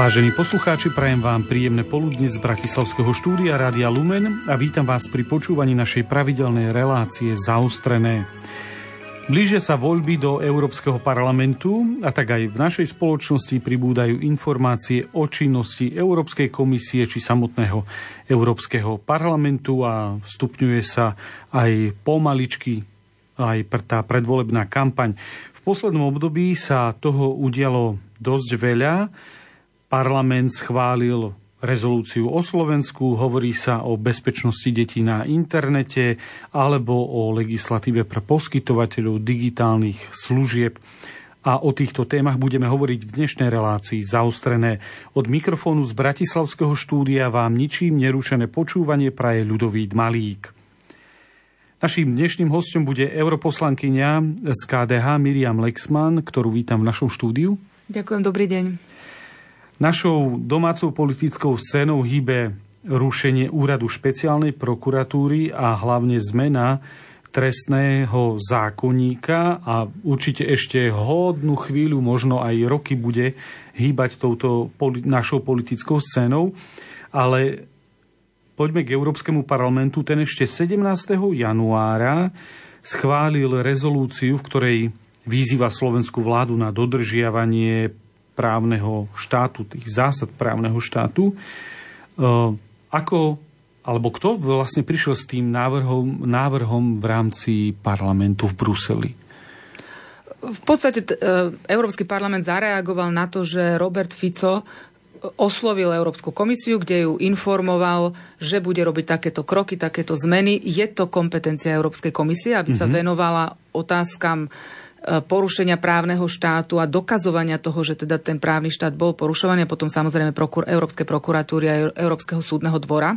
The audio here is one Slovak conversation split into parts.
Vážení poslucháči, prajem vám príjemné poludne z Bratislavského štúdia Rádia Lumen a vítam vás pri počúvaní našej pravidelnej relácie Zaostrené. Blíže sa voľby do Európskeho parlamentu a tak aj v našej spoločnosti pribúdajú informácie o činnosti Európskej komisie či samotného Európskeho parlamentu a stupňuje sa aj pomaličky aj tá predvolebná kampaň. V poslednom období sa toho udialo dosť veľa. Parlament schválil rezolúciu o Slovensku, hovorí sa o bezpečnosti detí na internete alebo o legislatíve pre poskytovateľov digitálnych služieb. A o týchto témach budeme hovoriť v dnešnej relácii zaostrené. Od mikrofónu z Bratislavského štúdia vám ničím nerušené počúvanie praje ľudový Malík. Naším dnešným hostom bude europoslankyňa z KDH Miriam Lexman, ktorú vítam v našom štúdiu. Ďakujem, dobrý deň. Našou domácou politickou scénou hýbe rušenie úradu špeciálnej prokuratúry a hlavne zmena trestného zákonníka a určite ešte hodnú chvíľu, možno aj roky bude hýbať touto našou politickou scénou. Ale poďme k Európskemu parlamentu. Ten ešte 17. januára schválil rezolúciu, v ktorej vyzýva slovenskú vládu na dodržiavanie právneho štátu, tých zásad právneho štátu. E, ako, alebo kto vlastne prišiel s tým návrhom, návrhom v rámci parlamentu v Bruseli? V podstate e, Európsky parlament zareagoval na to, že Robert Fico oslovil Európsku komisiu, kde ju informoval, že bude robiť takéto kroky, takéto zmeny. Je to kompetencia Európskej komisie, aby mm-hmm. sa mhm. venovala otázkam porušenia právneho štátu a dokazovania toho, že teda ten právny štát bol porušovaný a potom samozrejme prokur- Európskej prokuratúry a Európskeho súdneho dvora.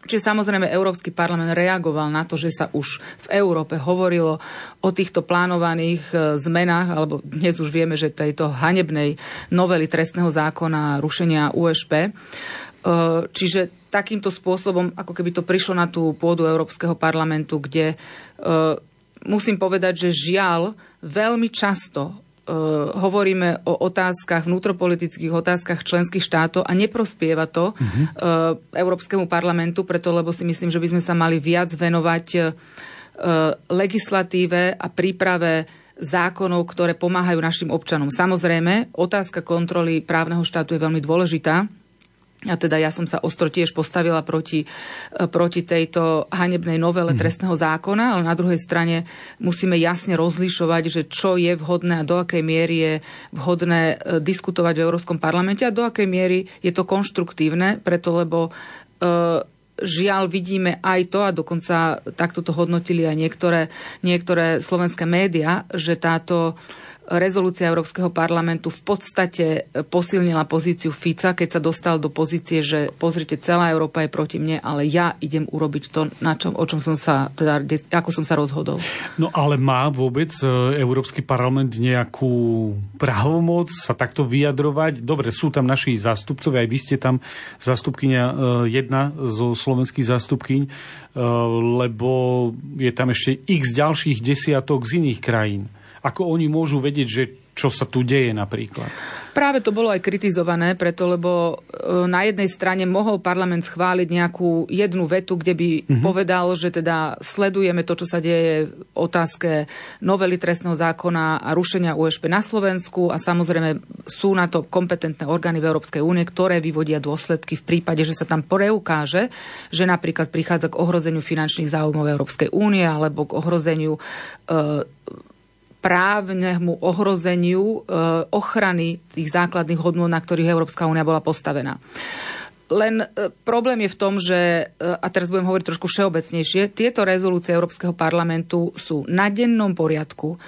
Čiže samozrejme Európsky parlament reagoval na to, že sa už v Európe hovorilo o týchto plánovaných e, zmenách, alebo dnes už vieme, že tejto hanebnej novely trestného zákona rušenia USP. E, čiže takýmto spôsobom, ako keby to prišlo na tú pôdu Európskeho parlamentu, kde musím povedať, že žiaľ, veľmi často uh, hovoríme o otázkach, vnútropolitických otázkach členských štátov a neprospieva to uh-huh. uh, Európskemu parlamentu, preto lebo si myslím, že by sme sa mali viac venovať uh, legislatíve a príprave zákonov, ktoré pomáhajú našim občanom. Samozrejme, otázka kontroly právneho štátu je veľmi dôležitá a teda ja som sa ostro tiež postavila proti, e, proti tejto hanebnej novele mm. trestného zákona, ale na druhej strane musíme jasne rozlišovať, že čo je vhodné a do akej miery je vhodné e, diskutovať v Európskom parlamente a do akej miery je to konštruktívne, preto lebo e, žiaľ vidíme aj to, a dokonca takto to hodnotili aj niektoré, niektoré slovenské médiá, že táto rezolúcia Európskeho parlamentu v podstate posilnila pozíciu Fica, keď sa dostal do pozície, že pozrite, celá Európa je proti mne, ale ja idem urobiť to, na čom, o čom som sa, teda, ako som sa rozhodol. No ale má vôbec e, Európsky parlament nejakú pravomoc sa takto vyjadrovať? Dobre, sú tam naši zástupcovia, aj vy ste tam zástupkynia e, jedna zo slovenských zástupkyň, e, lebo je tam ešte x ďalších desiatok z iných krajín. Ako oni môžu vedieť, že čo sa tu deje napríklad? Práve to bolo aj kritizované, preto lebo e, na jednej strane mohol parlament schváliť nejakú jednu vetu, kde by mm-hmm. povedal, že teda sledujeme to, čo sa deje v otázke novely trestného zákona a rušenia USP na Slovensku a samozrejme sú na to kompetentné orgány v Európskej únie, ktoré vyvodia dôsledky v prípade, že sa tam preukáže, že napríklad prichádza k ohrozeniu finančných záujmov Európskej únie alebo k ohrozeniu e, právnemu ohrozeniu e, ochrany tých základných hodnôt, na ktorých Európska únia bola postavená. Len e, problém je v tom, že, e, a teraz budem hovoriť trošku všeobecnejšie, tieto rezolúcie Európskeho parlamentu sú na dennom poriadku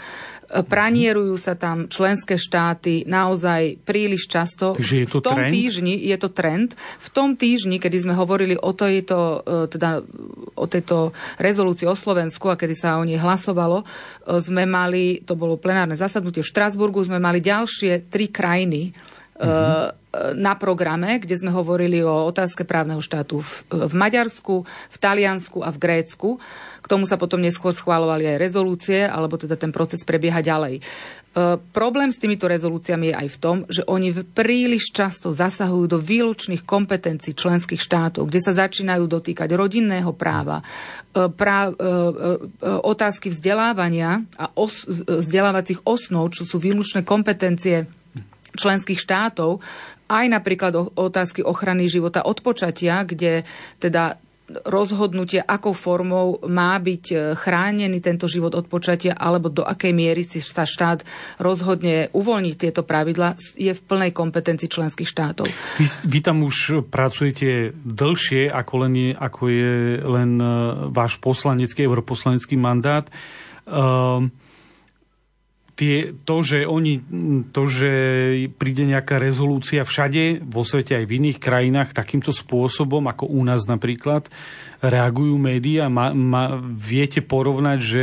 pranierujú sa tam členské štáty naozaj príliš často. je to v tom trend? týždni je to trend. V tom týždni, kedy sme hovorili o, tejto, e, teda, o tejto rezolúcii o Slovensku a kedy sa o nej hlasovalo, e, sme mali, to bolo plenárne zasadnutie v Štrasburgu, sme mali ďalšie tri krajiny, uh-huh na programe, kde sme hovorili o otázke právneho štátu v, v Maďarsku, v Taliansku a v Grécku. K tomu sa potom neskôr schválovali aj rezolúcie, alebo teda ten proces prebieha ďalej. E, problém s týmito rezolúciami je aj v tom, že oni príliš často zasahujú do výlučných kompetencií členských štátov, kde sa začínajú dotýkať rodinného práva, e, prá, e, e, otázky vzdelávania a os, vzdelávacích osnov, čo sú výlučné kompetencie členských štátov, aj napríklad otázky ochrany života od počatia, kde teda rozhodnutie, akou formou má byť e, chránený tento život od počatia, alebo do akej miery si sa štát rozhodne uvoľniť tieto pravidla, je v plnej kompetencii členských štátov. Vy, vy tam už pracujete dlhšie, ako, len je, ako je len e, váš poslanecký, europoslanecký mandát. Uh, tie, to, že oni, to, že príde nejaká rezolúcia všade, vo svete aj v iných krajinách, takýmto spôsobom, ako u nás napríklad, reagujú médiá? Ma, ma, viete porovnať, že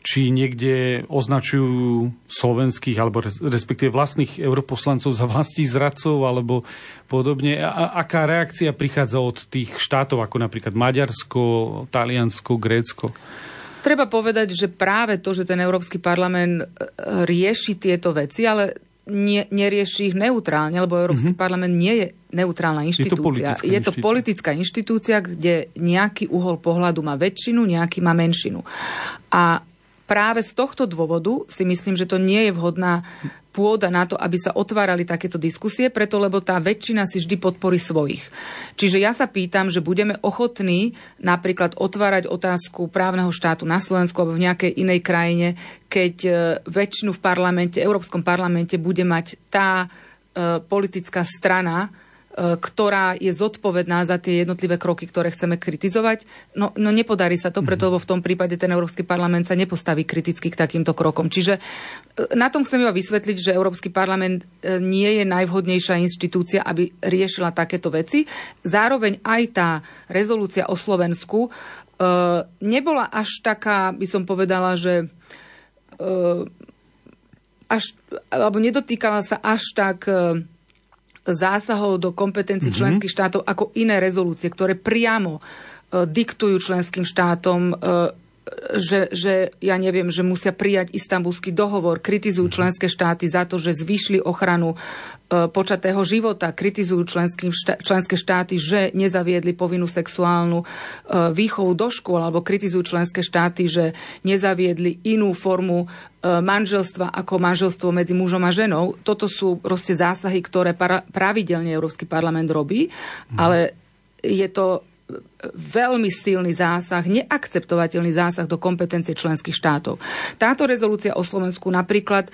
či niekde označujú slovenských, alebo respektíve vlastných europoslancov za vlastí zradcov, alebo podobne. A, aká reakcia prichádza od tých štátov, ako napríklad Maďarsko, Taliansko, Grécko? Treba povedať, že práve to, že ten Európsky parlament e, rieši tieto veci, ale nie, nerieši ich neutrálne, lebo Európsky mm-hmm. parlament nie je neutrálna inštitúcia. Je to, je to politická inštitúcia, kde nejaký uhol pohľadu má väčšinu, nejaký má menšinu. A práve z tohto dôvodu si myslím, že to nie je vhodná pôda na to, aby sa otvárali takéto diskusie, preto lebo tá väčšina si vždy podporí svojich. Čiže ja sa pýtam, že budeme ochotní napríklad otvárať otázku právneho štátu na Slovensku alebo v nejakej inej krajine, keď e, väčšinu v parlamente, Európskom parlamente bude mať tá e, politická strana, ktorá je zodpovedná za tie jednotlivé kroky, ktoré chceme kritizovať. No, no nepodarí sa to, preto lebo v tom prípade ten Európsky parlament sa nepostaví kriticky k takýmto krokom. Čiže e, na tom chcem iba vysvetliť, že Európsky parlament e, nie je najvhodnejšia inštitúcia, aby riešila takéto veci. Zároveň aj tá rezolúcia o Slovensku nebola až taká, by som povedala, že až, alebo nedotýkala sa až tak zásahov do kompetencií mm-hmm. členských štátov ako iné rezolúcie, ktoré priamo uh, diktujú členským štátom uh, že, že ja neviem, že musia prijať istambulský dohovor, kritizujú mhm. členské štáty za to, že zvýšli ochranu e, počatého života, kritizujú štá, členské štáty, že nezaviedli povinnú sexuálnu e, výchovu do škôl, alebo kritizujú členské štáty, že nezaviedli inú formu e, manželstva ako manželstvo medzi mužom a ženou. Toto sú proste zásahy, ktoré para, pravidelne Európsky parlament robí, mm. ale je to veľmi silný zásah, neakceptovateľný zásah do kompetencie členských štátov. Táto rezolúcia o Slovensku napríklad e,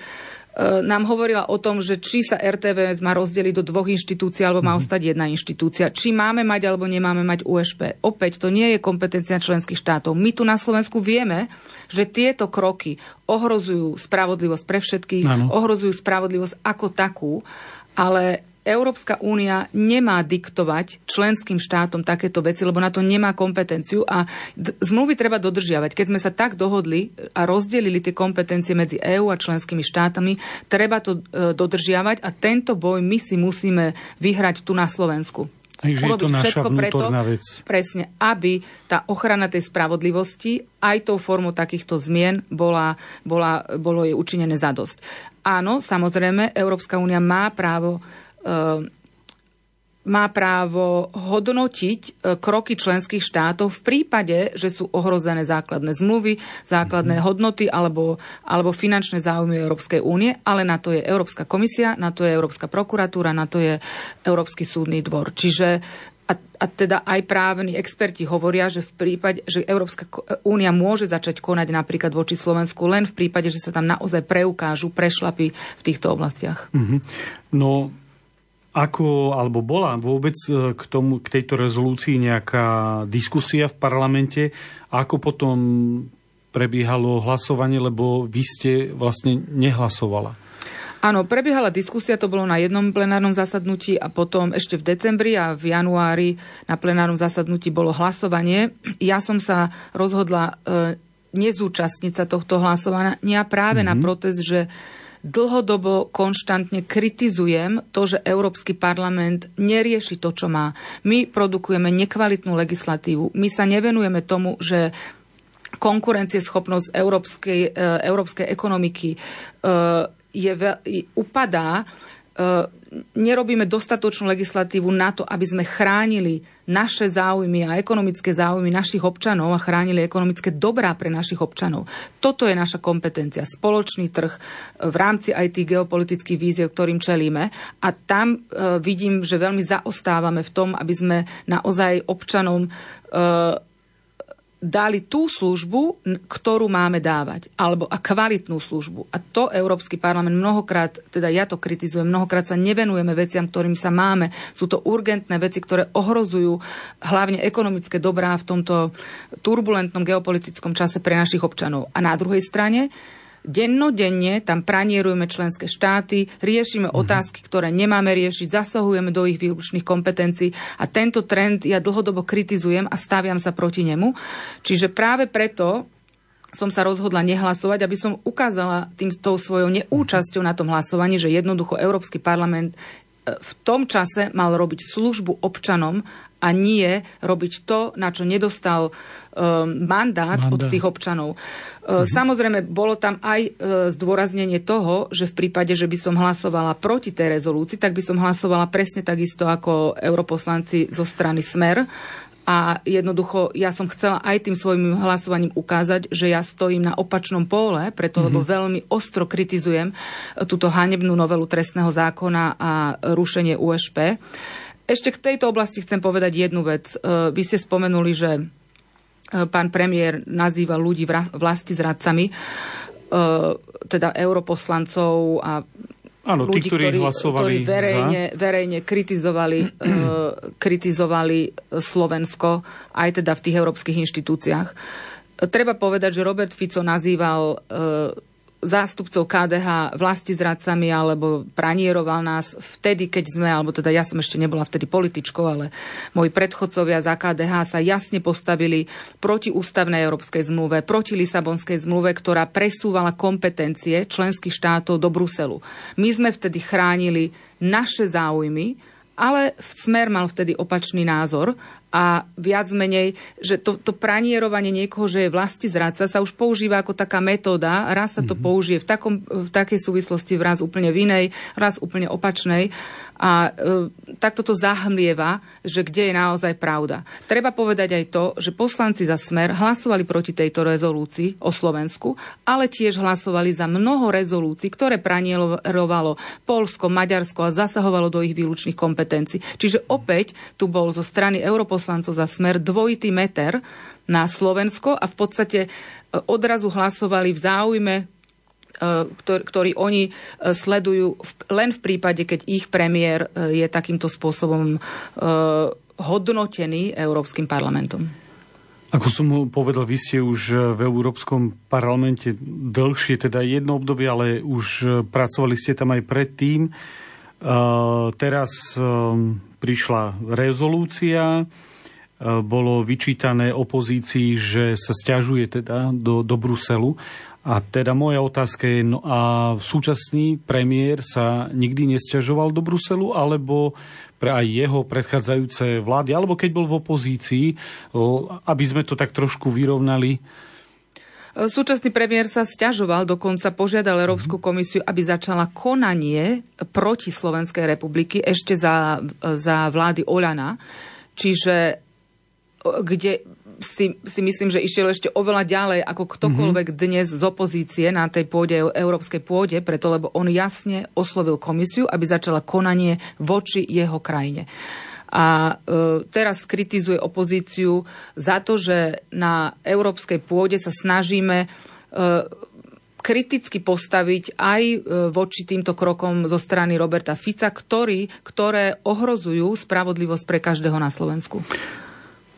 nám hovorila o tom, že či sa RTVS má rozdeliť do dvoch inštitúcií alebo má mhm. ostať jedna inštitúcia. Či máme mať alebo nemáme mať USP. Opäť, to nie je kompetencia členských štátov. My tu na Slovensku vieme, že tieto kroky ohrozujú spravodlivosť pre všetkých, ano. ohrozujú spravodlivosť ako takú, ale Európska únia nemá diktovať členským štátom takéto veci, lebo na to nemá kompetenciu a d- zmluvy treba dodržiavať. Keď sme sa tak dohodli a rozdelili tie kompetencie medzi EÚ a členskými štátami, treba to e, dodržiavať a tento boj my si musíme vyhrať tu na Slovensku. Takže je to naša preto, vec. Presne, aby tá ochrana tej spravodlivosti aj tou formou takýchto zmien bola, bola, bolo jej učinené zadosť. Áno, samozrejme, Európska únia má právo má právo hodnotiť e, kroky členských štátov v prípade, že sú ohrozené základné zmluvy, základné mm-hmm. hodnoty alebo, alebo finančné záujmy Európskej únie, ale na to je Európska komisia, na to je Európska prokuratúra, na to je Európsky súdny dvor. Čiže a, a teda aj právni experti hovoria, že v prípade, že Európska únia môže začať konať napríklad voči Slovensku len v prípade, že sa tam naozaj preukážu prešlapy v týchto oblastiach. Mm-hmm. No, ako, alebo bola vôbec e, k, tomu, k tejto rezolúcii nejaká diskusia v parlamente? Ako potom prebiehalo hlasovanie, lebo vy ste vlastne nehlasovala? Áno, prebiehala diskusia, to bolo na jednom plenárnom zasadnutí a potom ešte v decembri a v januári na plenárnom zasadnutí bolo hlasovanie. Ja som sa rozhodla e, nezúčastniť sa tohto hlasovania práve mm-hmm. na mhm. protest, že dlhodobo konštantne kritizujem to, že Európsky parlament nerieši to, čo má. My produkujeme nekvalitnú legislatívu. My sa nevenujeme tomu, že konkurencieschopnosť európskej, e, európskej ekonomiky e, je, upadá nerobíme dostatočnú legislatívu na to, aby sme chránili naše záujmy a ekonomické záujmy našich občanov a chránili ekonomické dobrá pre našich občanov. Toto je naša kompetencia. Spoločný trh v rámci aj tých geopolitických víziev, ktorým čelíme. A tam e, vidím, že veľmi zaostávame v tom, aby sme naozaj občanom e, dali tú službu, ktorú máme dávať, alebo a kvalitnú službu. A to Európsky parlament mnohokrát, teda ja to kritizujem, mnohokrát sa nevenujeme veciam, ktorým sa máme. Sú to urgentné veci, ktoré ohrozujú hlavne ekonomické dobrá v tomto turbulentnom geopolitickom čase pre našich občanov. A na druhej strane Dennodenne tam pranierujeme členské štáty, riešime mm-hmm. otázky, ktoré nemáme riešiť, zasahujeme do ich výlučných kompetencií a tento trend ja dlhodobo kritizujem a staviam sa proti nemu. Čiže práve preto som sa rozhodla nehlasovať, aby som ukázala tým tou svojou neúčasťou na tom hlasovaní, že jednoducho Európsky parlament e, v tom čase mal robiť službu občanom a nie robiť to, na čo nedostal um, mandát, mandát od tých občanov. Uh, mhm. Samozrejme, bolo tam aj uh, zdôraznenie toho, že v prípade, že by som hlasovala proti tej rezolúcii, tak by som hlasovala presne takisto ako europoslanci zo strany Smer. A jednoducho ja som chcela aj tým svojim hlasovaním ukázať, že ja stojím na opačnom pole, preto mm-hmm. lebo mhm. veľmi ostro kritizujem túto hanebnú novelu trestného zákona a rušenie USP. Ešte k tejto oblasti chcem povedať jednu vec. E, vy ste spomenuli, že e, pán premiér nazýva ľudí vlasti zradcami, e, teda europoslancov a Áno, ľudí, tí, ktorí, ktorí hlasovali ktorí verejne, za... verejne kritizovali, kritizovali Slovensko aj teda v tých európskych inštitúciách. Treba povedať, že Robert Fico nazýval zástupcov KDH vlasti zradcami alebo pranieroval nás vtedy, keď sme, alebo teda ja som ešte nebola vtedy političkou, ale moji predchodcovia za KDH sa jasne postavili proti ústavnej európskej zmluve, proti Lisabonskej zmluve, ktorá presúvala kompetencie členských štátov do Bruselu. My sme vtedy chránili naše záujmy, ale Smer mal vtedy opačný názor a viac menej, že to, to pranierovanie niekoho, že je vlasti zradca, sa už používa ako taká metóda. Raz sa to mm-hmm. použije v, takom, v takej súvislosti, v raz úplne v inej, raz úplne opačnej. A e, takto to zahmlieva, že kde je naozaj pravda. Treba povedať aj to, že poslanci za Smer hlasovali proti tejto rezolúcii o Slovensku, ale tiež hlasovali za mnoho rezolúcií, ktoré pranierovalo Polsko, Maďarsko a zasahovalo do ich výlučných kompetencií. Čiže opäť tu bol zo strany europoslancov za Smer dvojitý meter na Slovensko a v podstate e, odrazu hlasovali v záujme E, ktorý, oni e, sledujú len v prípade, keď ich premiér je takýmto spôsobom hodnotený Európskym parlamentom. Ako som povedal, vy ste už v Európskom parlamente dlhšie, teda jedno obdobie, ale už pracovali ste tam aj predtým. Teraz prišla rezolúcia, bolo vyčítané opozícii, že sa stiažuje teda do, do Bruselu. A teda moja otázka je, no a súčasný premiér sa nikdy nestiažoval do Bruselu, alebo pre aj jeho predchádzajúce vlády, alebo keď bol v opozícii, aby sme to tak trošku vyrovnali? Súčasný premiér sa stiažoval, dokonca požiadal Európsku komisiu, aby začala konanie proti Slovenskej republiky ešte za, za vlády Oľana. Čiže kde si, si myslím, že išiel ešte oveľa ďalej ako ktokoľvek mm-hmm. dnes z opozície na tej pôde, európskej pôde, preto lebo on jasne oslovil komisiu, aby začala konanie voči jeho krajine. A e, teraz kritizuje opozíciu za to, že na európskej pôde sa snažíme e, kriticky postaviť aj e, voči týmto krokom zo strany Roberta Fica, ktorý, ktoré ohrozujú spravodlivosť pre každého na Slovensku.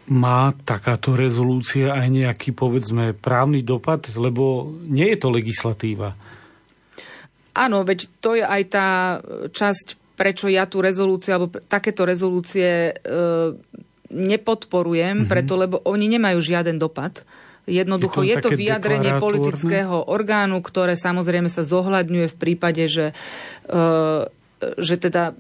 Má takáto rezolúcia aj nejaký, povedzme, právny dopad? Lebo nie je to legislatíva. Áno, veď to je aj tá časť, prečo ja tú rezolúciu, alebo takéto rezolúcie e, nepodporujem, mm-hmm. preto lebo oni nemajú žiaden dopad Jednoducho je to, je to vyjadrenie politického orgánu, ktoré samozrejme sa zohľadňuje v prípade, že, e, že teda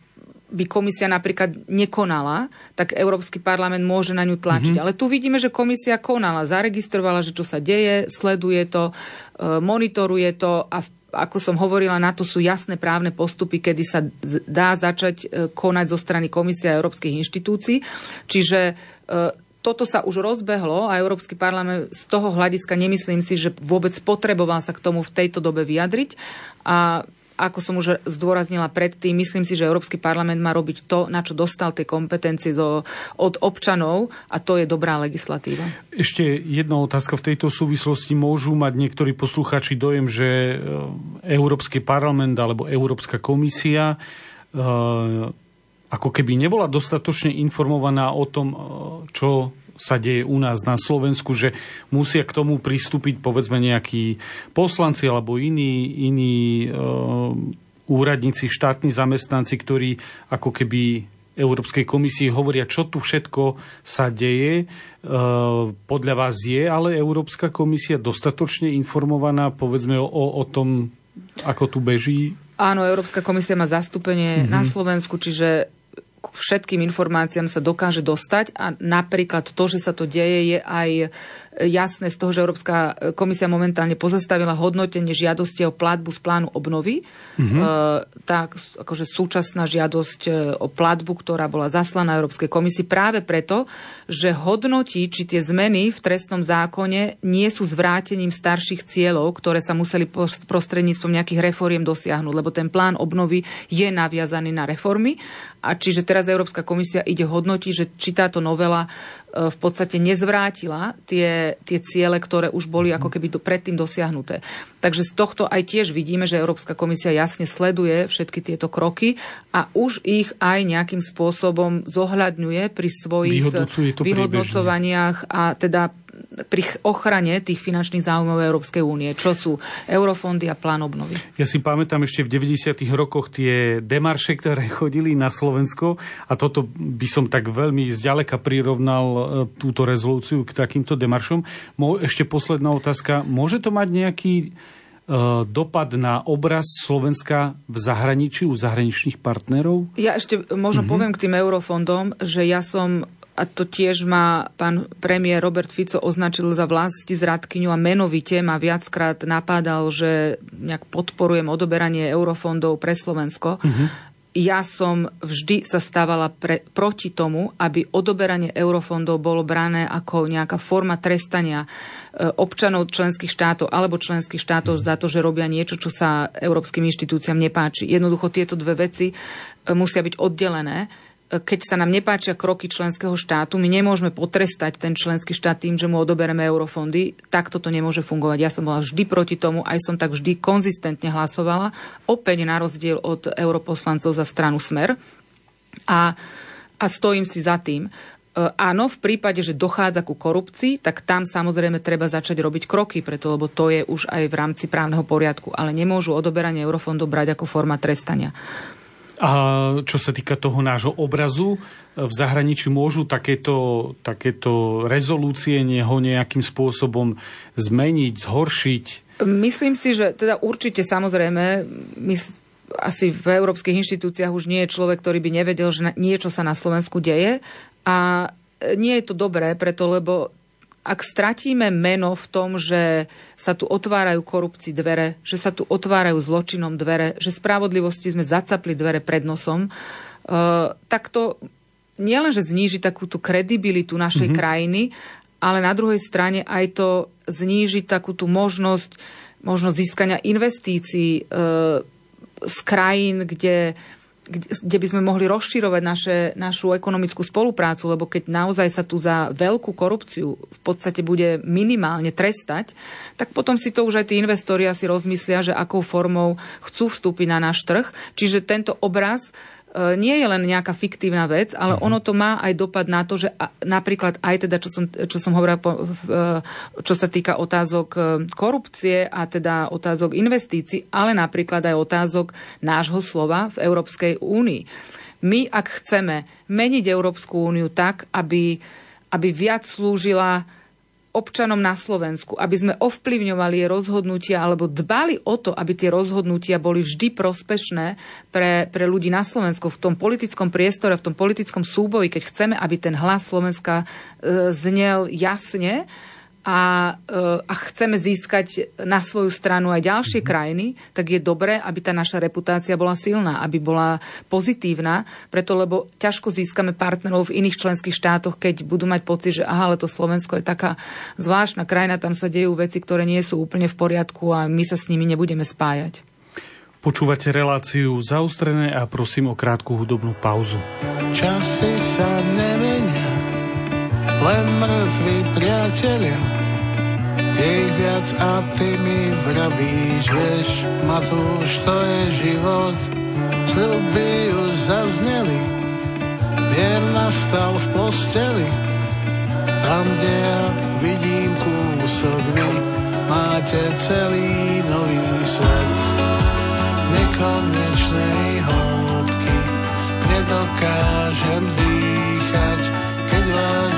by komisia napríklad nekonala, tak Európsky parlament môže na ňu tlačiť. Mm-hmm. Ale tu vidíme, že komisia konala, zaregistrovala, že čo sa deje, sleduje to, e, monitoruje to a v ako som hovorila, na to sú jasné právne postupy, kedy sa dá začať e, konať zo strany Komisia Európskych inštitúcií. Čiže e, toto sa už rozbehlo a Európsky parlament z toho hľadiska nemyslím si, že vôbec potreboval sa k tomu v tejto dobe vyjadriť. A ako som už zdôraznila predtým, myslím si, že Európsky parlament má robiť to, na čo dostal tie kompetencie do, od občanov a to je dobrá legislatíva. Ešte jedna otázka v tejto súvislosti. Môžu mať niektorí posluchači dojem, že e, Európsky parlament alebo Európska komisia e, ako keby nebola dostatočne informovaná o tom, e, čo sa deje u nás na Slovensku, že musia k tomu pristúpiť povedzme nejakí poslanci alebo iní, iní uh, úradníci, štátni zamestnanci, ktorí ako keby Európskej komisii hovoria, čo tu všetko sa deje. Uh, podľa vás je ale Európska komisia dostatočne informovaná, povedzme, o, o tom, ako tu beží? Áno, Európska komisia má zastúpenie mm-hmm. na Slovensku, čiže všetkým informáciám sa dokáže dostať a napríklad to, že sa to deje, je aj jasné z toho, že Európska komisia momentálne pozastavila hodnotenie žiadosti o platbu z plánu obnovy. Mm-hmm. E, tá akože súčasná žiadosť e, o platbu, ktorá bola zaslaná Európskej komisii práve preto, že hodnotí, či tie zmeny v trestnom zákone nie sú zvrátením starších cieľov, ktoré sa museli prostredníctvom nejakých reforiem dosiahnuť, lebo ten plán obnovy je naviazaný na reformy a čiže teraz Európska komisia ide hodnotiť, že či táto novela e, v podstate nezvrátila tie, tie ciele, ktoré už boli ako keby do, predtým dosiahnuté. Takže z tohto aj tiež vidíme, že Európska komisia jasne sleduje všetky tieto kroky a už ich aj nejakým spôsobom zohľadňuje pri svojich vyhodnocovaniach a teda pri ochrane tých finančných záujmov Európskej únie, čo sú eurofondy a plán obnovy. Ja si pamätám ešte v 90. rokoch tie demarše, ktoré chodili na Slovensko a toto by som tak veľmi zďaleka prirovnal e, túto rezolúciu k takýmto demaršom. Ešte posledná otázka. Môže to mať nejaký e, dopad na obraz Slovenska v zahraničí, u zahraničných partnerov? Ja ešte možno mm-hmm. poviem k tým eurofondom, že ja som a to tiež ma pán premiér Robert Fico označil za vlasti zradkyňu a menovite ma viackrát napádal, že nejak podporujem odoberanie eurofondov pre Slovensko. Mm-hmm. Ja som vždy sa stávala pre, proti tomu, aby odoberanie eurofondov bolo brané ako nejaká forma trestania e, občanov členských štátov alebo členských štátov za to, že robia niečo, čo sa európskym inštitúciám nepáči. Jednoducho tieto dve veci e, musia byť oddelené keď sa nám nepáčia kroky členského štátu, my nemôžeme potrestať ten členský štát tým, že mu odobereme eurofondy. Tak toto nemôže fungovať. Ja som bola vždy proti tomu, aj som tak vždy konzistentne hlasovala, opäť na rozdiel od europoslancov za stranu Smer. A, a stojím si za tým. E, áno, v prípade, že dochádza ku korupcii, tak tam samozrejme treba začať robiť kroky, preto lebo to je už aj v rámci právneho poriadku, ale nemôžu odoberanie eurofondov brať ako forma trestania. A čo sa týka toho nášho obrazu, v zahraničí môžu takéto, takéto rezolúcie neho nejakým spôsobom zmeniť, zhoršiť? Myslím si, že teda určite samozrejme, my, asi v európskych inštitúciách už nie je človek, ktorý by nevedel, že niečo sa na Slovensku deje. A nie je to dobré, preto lebo ak stratíme meno v tom, že sa tu otvárajú korupcii dvere, že sa tu otvárajú zločinom dvere, že spravodlivosti sme zacapli dvere pred nosom, uh, tak to nielen, že zníži takú tú kredibilitu našej mm-hmm. krajiny, ale na druhej strane aj to zníži takú tú možnosť, možnosť získania investícií uh, z krajín, kde kde by sme mohli rozširovať naše, našu ekonomickú spoluprácu, lebo keď naozaj sa tu za veľkú korupciu v podstate bude minimálne trestať, tak potom si to už aj tí investori asi rozmyslia, že akou formou chcú vstúpiť na náš trh. Čiže tento obraz nie je len nejaká fiktívna vec, ale uh-huh. ono to má aj dopad na to, že napríklad aj teda, čo som, čo som hovorila, e, čo sa týka otázok e, korupcie a teda otázok investícií, ale napríklad aj otázok nášho slova v Európskej únii. My, ak chceme meniť Európsku úniu tak, aby, aby viac slúžila občanom na Slovensku, aby sme ovplyvňovali rozhodnutia alebo dbali o to, aby tie rozhodnutia boli vždy prospešné pre, pre ľudí na Slovensku v tom politickom priestore, v tom politickom súboji, keď chceme, aby ten hlas Slovenska e, znel jasne, a, e, a chceme získať na svoju stranu aj ďalšie mhm. krajiny, tak je dobré, aby tá naša reputácia bola silná, aby bola pozitívna, preto lebo ťažko získame partnerov v iných členských štátoch, keď budú mať pocit, že aha, ale to Slovensko je taká zvláštna krajina, tam sa dejú veci, ktoré nie sú úplne v poriadku a my sa s nimi nebudeme spájať. Počúvate reláciu zaustrené a prosím o krátku hudobnú pauzu. Časy sa nemenia, len mŕtvi priatelia je viac a ty mi vravíš, vieš, Matúš, to je život. Sľuby už zazneli, mier nastal v posteli. Tam, kde ja vidím kúsok vy, máte celý nový svet. Nekonečnej hĺbky nedokážem dýchať, keď vás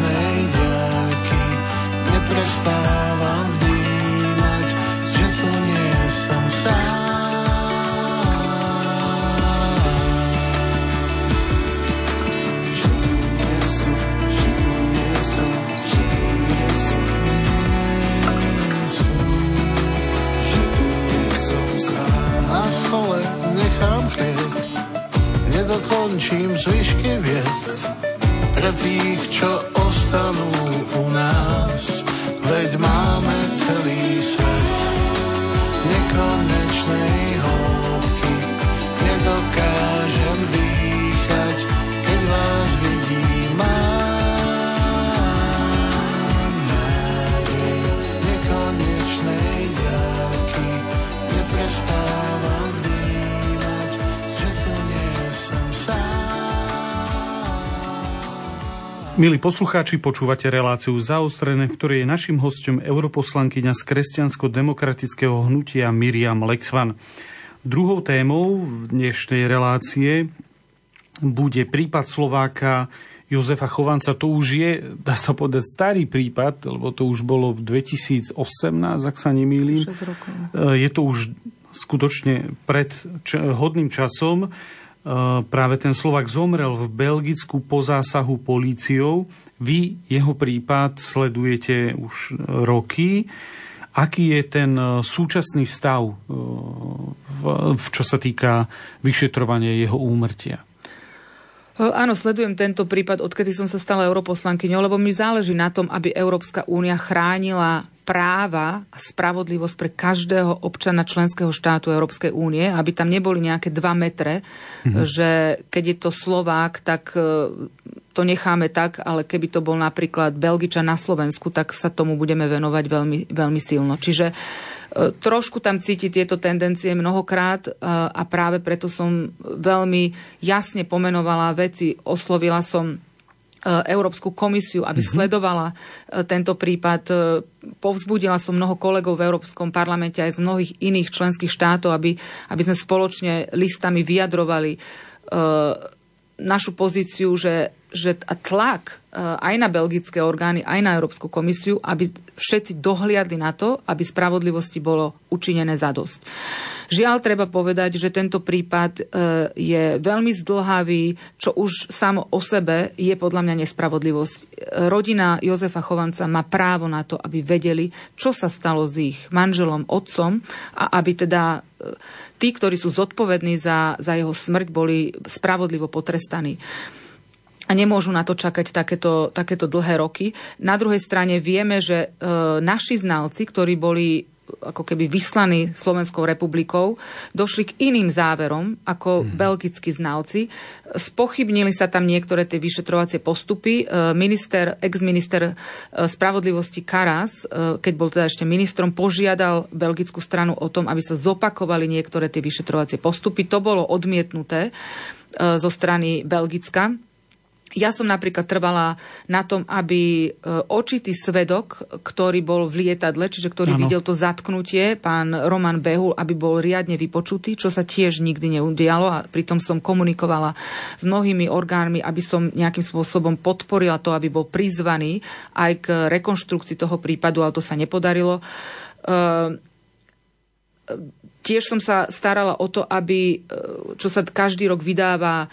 konečnej diaľky neprestávam vnímať, že tu nie som sám. Milí poslucháči, počúvate reláciu Zaostrené, v ktorej je našim hostom europoslankyňa z kresťansko-demokratického hnutia Miriam Lexvan. Druhou témou dnešnej relácie bude prípad Slováka Jozefa Chovanca. To už je, dá sa povedať, starý prípad, lebo to už bolo v 2018, ak sa nemýlim. Je to už skutočne pred hodným časom. Eh, práve ten Slovak zomrel v Belgicku po zásahu políciou. Vy jeho prípad sledujete už roky. Aký je ten eh, súčasný stav, eh, v, čo sa týka vyšetrovania jeho úmrtia? Áno, sledujem tento prípad, odkedy som sa stala europoslankyňou, lebo mi záleží na tom, aby Európska únia chránila práva a spravodlivosť pre každého občana členského štátu Európskej únie, aby tam neboli nejaké dva metre, mm-hmm. že keď je to Slovák, tak e, to necháme tak, ale keby to bol napríklad Belgičan na Slovensku, tak sa tomu budeme venovať veľmi, veľmi silno. Čiže trošku tam cíti tieto tendencie mnohokrát e, a práve preto som veľmi jasne pomenovala veci, oslovila som e, Európsku komisiu, aby mm-hmm. sledovala tento prípad. Povzbudila som mnoho kolegov v Európskom parlamente aj z mnohých iných členských štátov, aby, aby sme spoločne listami vyjadrovali našu pozíciu, že, že tlak e, aj na belgické orgány, aj na Európsku komisiu, aby všetci dohliadli na to, aby spravodlivosti bolo učinené zadosť. Žiaľ, treba povedať, že tento prípad e, je veľmi zdlhavý, čo už samo o sebe je podľa mňa nespravodlivosť. Rodina Jozefa Chovanca má právo na to, aby vedeli, čo sa stalo s ich manželom, otcom a aby teda e, tí, ktorí sú zodpovední za, za jeho smrť, boli spravodlivo potrestaní a nemôžu na to čakať takéto, takéto dlhé roky. Na druhej strane vieme, že e, naši znalci, ktorí boli ako keby vyslaní Slovenskou republikou, došli k iným záverom ako mm. belgickí znalci. Spochybnili sa tam niektoré tie vyšetrovacie postupy. E, minister, ex-minister e, spravodlivosti Karas, e, keď bol teda ešte ministrom, požiadal belgickú stranu o tom, aby sa zopakovali niektoré tie vyšetrovacie postupy. To bolo odmietnuté zo strany Belgicka ja som napríklad trvala na tom, aby e, očitý svedok, ktorý bol v lietadle, čiže ktorý ano. videl to zatknutie, pán Roman Behul, aby bol riadne vypočutý, čo sa tiež nikdy neudialo a pritom som komunikovala s mnohými orgánmi, aby som nejakým spôsobom podporila to, aby bol prizvaný aj k rekonštrukcii toho prípadu, ale to sa nepodarilo. Uh, tiež som sa starala o to, aby, čo sa každý rok vydáva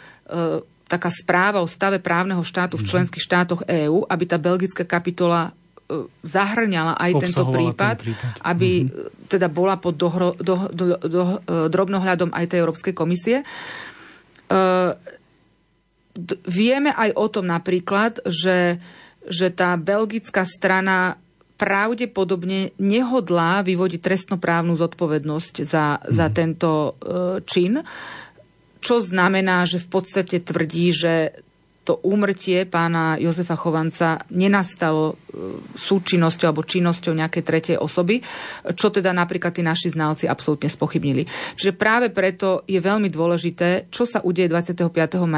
taká správa o stave právneho štátu v mhm. členských štátoch EÚ, aby tá belgická kapitola e, zahrňala aj tento prípad, ten prípad, aby mm-hmm. teda bola pod dohro, do, do, do, e, drobnohľadom aj tej Európskej komisie. Uh, d- vieme aj o tom napríklad, že, že tá belgická strana pravdepodobne nehodlá vyvodiť trestnoprávnu zodpovednosť za, mm-hmm. za mhm. tento uh, čin. Čo znamená, že v podstate tvrdí, že to úmrtie pána Jozefa Chovanca nenastalo e, súčinnosťou alebo činnosťou nejakej tretej osoby, čo teda napríklad tí naši znalci absolútne spochybnili. Čiže práve preto je veľmi dôležité, čo sa udeje 25.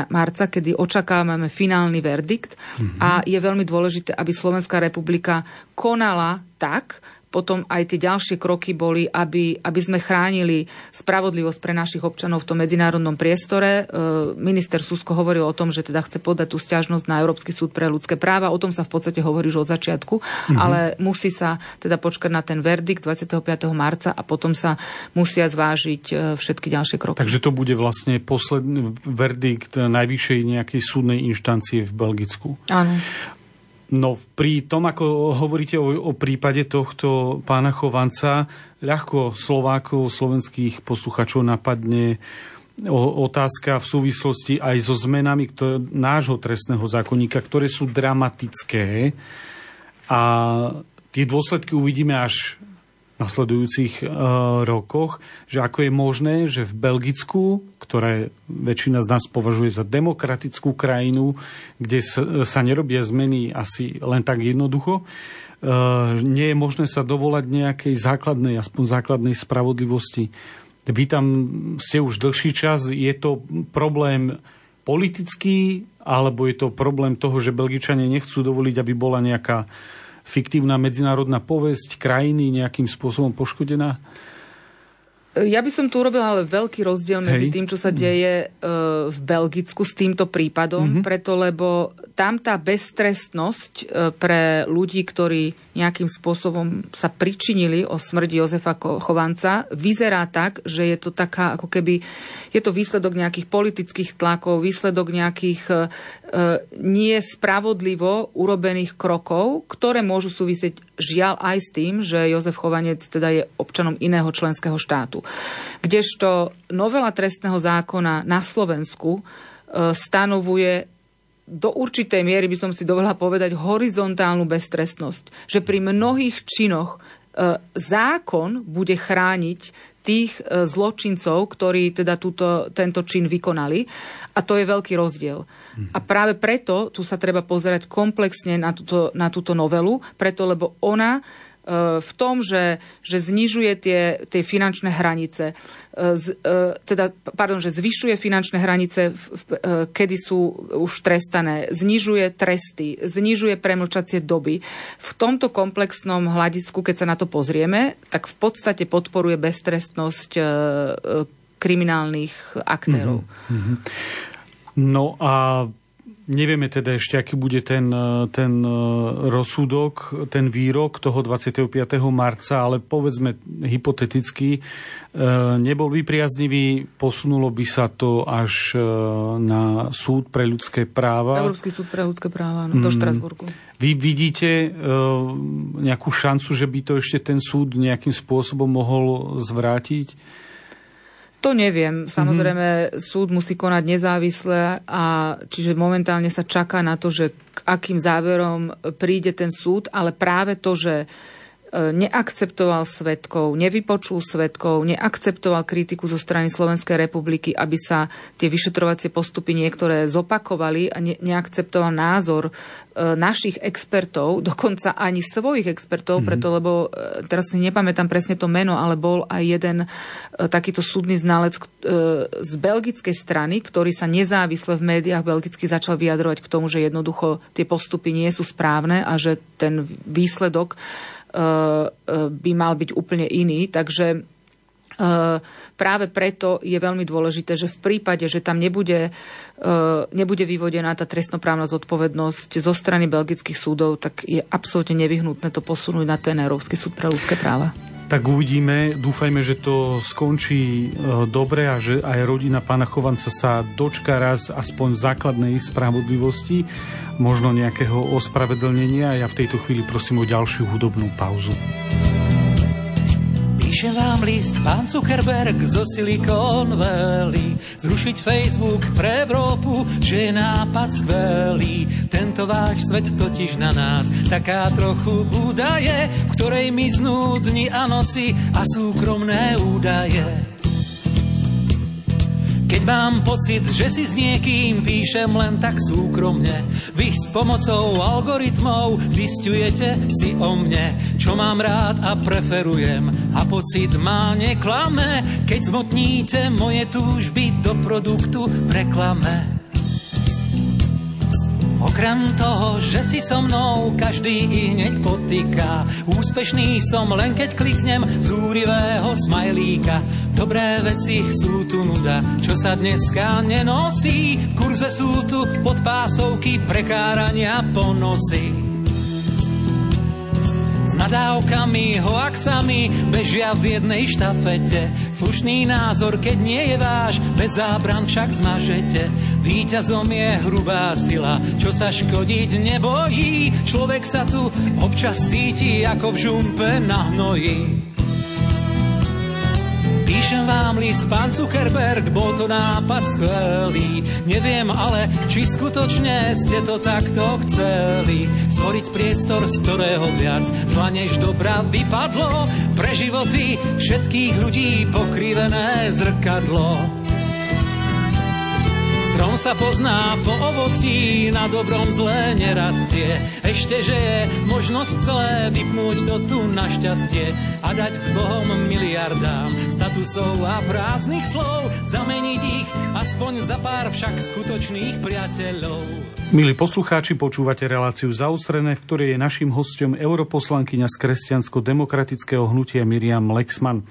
marca, kedy očakávame finálny verdikt mm-hmm. a je veľmi dôležité, aby Slovenská republika konala tak, potom aj tie ďalšie kroky boli, aby, aby sme chránili spravodlivosť pre našich občanov v tom medzinárodnom priestore. E, minister Susko hovoril o tom, že teda chce podať tú stiažnosť na Európsky súd pre ľudské práva. O tom sa v podstate hovorí už od začiatku, mm-hmm. ale musí sa teda počkať na ten verdikt 25. marca a potom sa musia zvážiť e, všetky ďalšie kroky. Takže to bude vlastne posledný verdikt najvyššej nejakej súdnej inštancie v Belgicku. Áno. No pri tom, ako hovoríte o, o prípade tohto pána Chovanca, ľahko Slovákov, slovenských posluchačov napadne o, otázka v súvislosti aj so zmenami ktoré, nášho trestného zákonníka, ktoré sú dramatické. A tie dôsledky uvidíme až nasledujúcich uh, rokoch, že ako je možné, že v Belgicku, ktoré väčšina z nás považuje za demokratickú krajinu, kde sa, nerobia zmeny asi len tak jednoducho, uh, nie je možné sa dovolať nejakej základnej, aspoň základnej spravodlivosti. Vy tam ste už dlhší čas, je to problém politický, alebo je to problém toho, že Belgičania nechcú dovoliť, aby bola nejaká fiktívna medzinárodná povesť krajiny nejakým spôsobom poškodená? Ja by som tu urobila ale veľký rozdiel medzi Hej. tým, čo sa deje uh, v Belgicku s týmto prípadom, mm-hmm. preto lebo tam tá beztrestnosť uh, pre ľudí, ktorí nejakým spôsobom sa pričinili o smrti Jozefa Chovanca, vyzerá tak, že je to taká, ako keby, je to výsledok nejakých politických tlakov, výsledok nejakých e nie spravodlivo urobených krokov, ktoré môžu súvisieť žiaľ aj s tým, že Jozef Chovanec teda je občanom iného členského štátu. Kdežto novela trestného zákona na Slovensku e, stanovuje do určitej miery by som si dovolila povedať horizontálnu beztrestnosť. Že pri mnohých činoch e, zákon bude chrániť tých e, zločincov, ktorí teda túto, tento čin vykonali. A to je veľký rozdiel. Mhm. A práve preto tu sa treba pozerať komplexne na túto, na túto novelu, preto lebo ona v tom, že, že znižuje tie, tie finančné hranice, e, z, e, teda, pardon, že zvyšuje finančné hranice, kedy sú už trestané, znižuje tresty, znižuje premlčacie doby. V tomto komplexnom hľadisku, keď sa na to pozrieme, tak v podstate podporuje beztrestnosť kriminálnych aktérov. Mm-hmm. No a Nevieme teda ešte, aký bude ten, e, ten e, rozsudok, ten výrok toho 25. marca, ale povedzme hypoteticky, e, nebol by priaznivý, posunulo by sa to až na súd pre ľudské práva. Európsky súd pre ľudské práva, no, do mm. Štrasburgu. Vy vidíte nejakú šancu, že by to ešte ten súd nejakým spôsobom mohol zvrátiť? To neviem. Mhm. Samozrejme, mm-hmm. súd musí konať nezávisle a čiže momentálne sa čaká na to, že k akým záverom príde ten súd, ale práve to, že neakceptoval svetkov, nevypočul svetkov, neakceptoval kritiku zo strany Slovenskej republiky, aby sa tie vyšetrovacie postupy niektoré zopakovali a ne, neakceptoval názor e, našich expertov, dokonca ani svojich expertov, mm-hmm. preto lebo e, teraz si nepamätám presne to meno, ale bol aj jeden e, takýto súdny znalec z belgickej strany, ktorý sa nezávisle v médiách belgicky začal vyjadrovať k tomu, že jednoducho tie postupy nie sú správne a že ten výsledok E, e, by mal byť úplne iný. Takže e, práve preto je veľmi dôležité, že v prípade, že tam nebude, nebude vyvodená tá trestnoprávna zodpovednosť zo strany belgických súdov, tak je absolútne nevyhnutné to posunúť na ten Európsky súd pre ľudské práva. Tak uvidíme, dúfajme, že to skončí dobre a že aj rodina pána Chovanca sa dočka raz aspoň základnej spravodlivosti možno nejakého ospravedlnenia. Ja v tejto chvíli prosím o ďalšiu hudobnú pauzu. Píšem vám list, pán Zuckerberg zo Silicon Valley. Zrušiť Facebook pre Európu, že je nápad skvelý. Tento váš svet totiž na nás taká trochu údaje V ktorej miznú dni a noci a súkromné údaje keď mám pocit, že si s niekým píšem len tak súkromne, vy s pomocou algoritmov zistujete si o mne, čo mám rád a preferujem. A pocit má neklame, keď zmotníte moje túžby do produktu v reklame. Okrem toho, že si so mnou každý i hneď potýka. Úspešný som len keď kliknem z úrivého smajlíka. Dobré veci sú tu nuda, čo sa dneska nenosí. V kurze sú tu podpásovky prekárania ponosy nadávkami, hoaxami bežia v jednej štafete. Slušný názor, keď nie je váš, bez zábran však zmažete. Výťazom je hrubá sila, čo sa škodiť nebojí. Človek sa tu občas cíti ako v žumpe na hnoji. Píšem vám list, pán Zuckerberg, bol to nápad skvelý. Neviem ale, či skutočne ste to takto chceli. Stvoriť priestor, z ktorého viac zla než dobra vypadlo. Pre životy všetkých ľudí pokrivené zrkadlo. Strom sa pozná po ovocí, na dobrom zlé nerastie. Ešte, že je možnosť celé vypnúť to tu na šťastie a dať s Bohom miliardám statusov a prázdnych slov, zameniť ich aspoň za pár však skutočných priateľov. Milí poslucháči, počúvate reláciu zaustrené, v ktorej je našim hostom europoslankyňa z kresťansko-demokratického hnutia Miriam Lexman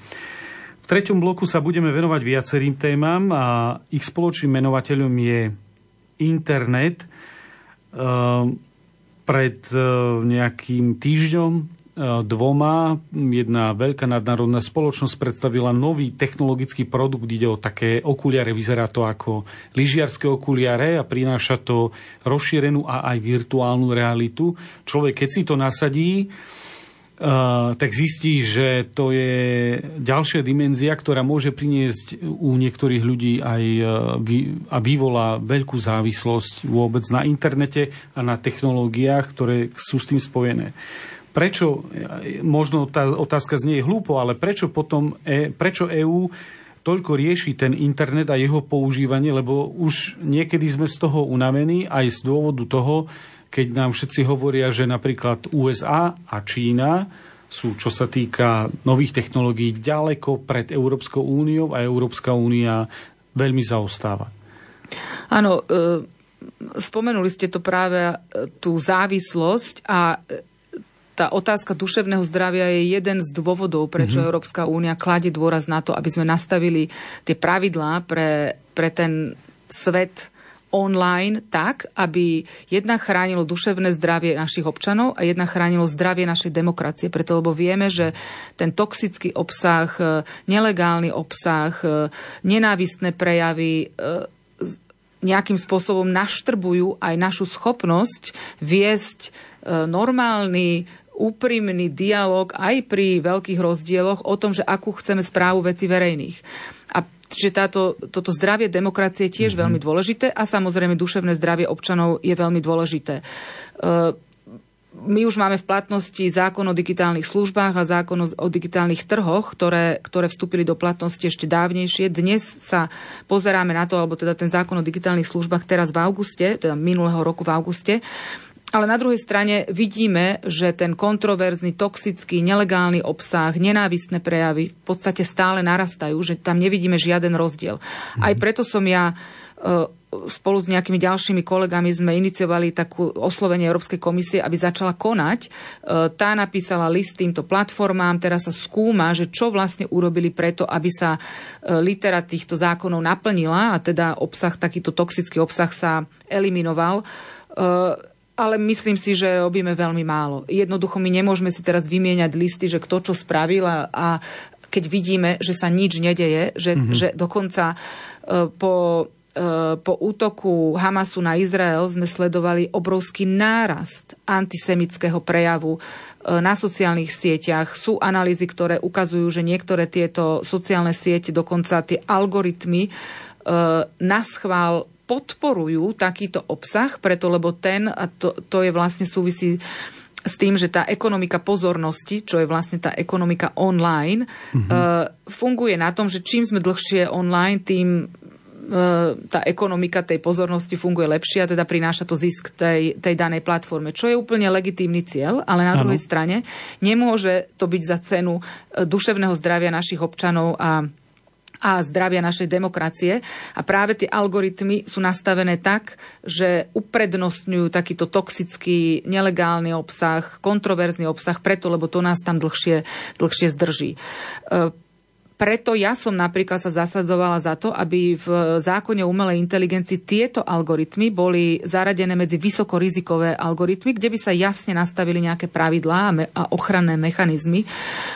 treťom bloku sa budeme venovať viacerým témam a ich spoločným menovateľom je internet. Ehm, pred e, nejakým týždňom e, dvoma jedna veľká nadnárodná spoločnosť predstavila nový technologický produkt. Ide o také okuliare, vyzerá to ako lyžiarské okuliare a prináša to rozšírenú a aj virtuálnu realitu. Človek, keď si to nasadí, tak zistí, že to je ďalšia dimenzia, ktorá môže priniesť u niektorých ľudí aj uh, a vyvolá veľkú závislosť vôbec na internete a na technológiách, ktoré sú s tým spojené. Prečo, možno tá otázka znie hlúpo, ale prečo potom, e, prečo EÚ toľko rieši ten internet a jeho používanie, lebo už niekedy sme z toho unavení aj z dôvodu toho, keď nám všetci hovoria, že napríklad USA a Čína sú, čo sa týka nových technológií, ďaleko pred Európskou úniou a Európska únia veľmi zaostáva. Áno, e, spomenuli ste to práve e, tú závislosť a e, tá otázka duševného zdravia je jeden z dôvodov, prečo mm-hmm. Európska únia kladie dôraz na to, aby sme nastavili tie pravidlá pre, pre ten svet online tak, aby jedna chránilo duševné zdravie našich občanov a jedna chránilo zdravie našej demokracie. Preto, lebo vieme, že ten toxický obsah, e, nelegálny obsah, e, nenávistné prejavy e, nejakým spôsobom naštrbujú aj našu schopnosť viesť normálny úprimný dialog aj pri veľkých rozdieloch o tom, že akú chceme správu veci verejných. Čiže táto, toto zdravie demokracie je tiež mm-hmm. veľmi dôležité a samozrejme duševné zdravie občanov je veľmi dôležité. E, my už máme v platnosti zákon o digitálnych službách a zákon o digitálnych trhoch, ktoré, ktoré vstúpili do platnosti ešte dávnejšie. Dnes sa pozeráme na to, alebo teda ten zákon o digitálnych službách teraz v auguste, teda minulého roku v auguste, ale na druhej strane vidíme, že ten kontroverzný, toxický, nelegálny obsah, nenávistné prejavy v podstate stále narastajú, že tam nevidíme žiaden rozdiel. Aj preto som ja e, spolu s nejakými ďalšími kolegami sme iniciovali takú oslovenie Európskej komisie, aby začala konať. E, tá napísala list týmto platformám, teraz sa skúma, že čo vlastne urobili preto, aby sa e, litera týchto zákonov naplnila a teda obsah, takýto toxický obsah sa eliminoval ale myslím si, že robíme veľmi málo. Jednoducho my nemôžeme si teraz vymieňať listy, že kto čo spravil a, a keď vidíme, že sa nič nedeje, že, mm-hmm. že dokonca po E, po útoku Hamasu na Izrael sme sledovali obrovský nárast antisemického prejavu e, na sociálnych sieťach. Sú analýzy, ktoré ukazujú, že niektoré tieto sociálne siete, dokonca tie algoritmy, na schvál podporujú takýto obsah, preto lebo ten, a to, to je vlastne súvisí s tým, že tá ekonomika pozornosti, čo je vlastne tá ekonomika online, mm-hmm. funguje na tom, že čím sme dlhšie online, tým E, tá ekonomika tej pozornosti funguje lepšie a teda prináša to zisk tej, tej danej platforme, čo je úplne legitímny cieľ, ale na ano. druhej strane nemôže to byť za cenu e, duševného zdravia našich občanov a a zdravia našej demokracie. A práve tie algoritmy sú nastavené tak, že uprednostňujú takýto toxický, nelegálny obsah, kontroverzný obsah, preto, lebo to nás tam dlhšie, dlhšie zdrží. E, preto ja som napríklad sa zasadzovala za to, aby v zákone umelej inteligencii tieto algoritmy boli zaradené medzi vysokorizikové algoritmy, kde by sa jasne nastavili nejaké pravidlá a ochranné mechanizmy.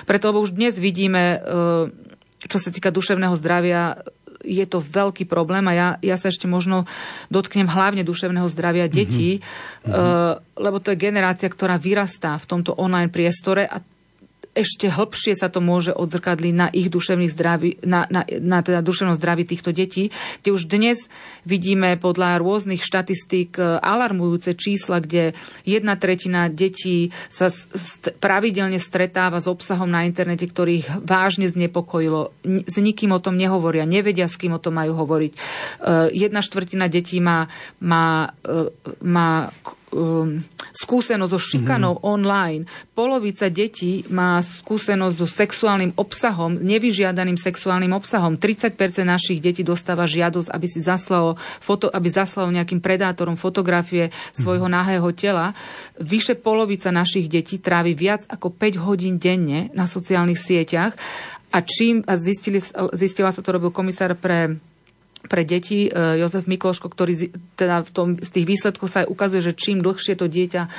Preto, lebo už dnes vidíme, e, čo sa týka duševného zdravia, je to veľký problém a ja, ja sa ešte možno dotknem hlavne duševného zdravia detí, mm-hmm. uh, lebo to je generácia, ktorá vyrastá v tomto online priestore a ešte hlbšie sa to môže odzrkadliť na ich duševných zdraví, na, na, na teda duševnom zdraví týchto detí, kde už dnes vidíme podľa rôznych štatistík e, alarmujúce čísla, kde jedna tretina detí sa st- pravidelne stretáva s obsahom na internete, ktorých vážne znepokojilo. S nikým o tom nehovoria, nevedia, s kým o tom majú hovoriť. Uh, jedna štvrtina detí má, má, uh, má um, skúsenosť so šikanou mm-hmm. online. Polovica detí má skúsenosť so sexuálnym obsahom, nevyžiadaným sexuálnym obsahom. 30% našich detí dostáva žiadosť, aby si zaslalo, foto, aby zaslalo nejakým predátorom fotografie svojho mm-hmm. nahého tela. Vyše polovica našich detí trávi viac ako 5 hodín denne na sociálnych sieťach a čím, a zistili, zistila sa to robil komisár pre pre deti e, Jozef Mikloško, ktorý teda v tom, z tých výsledkov sa aj ukazuje, že čím dlhšie to dieťa e,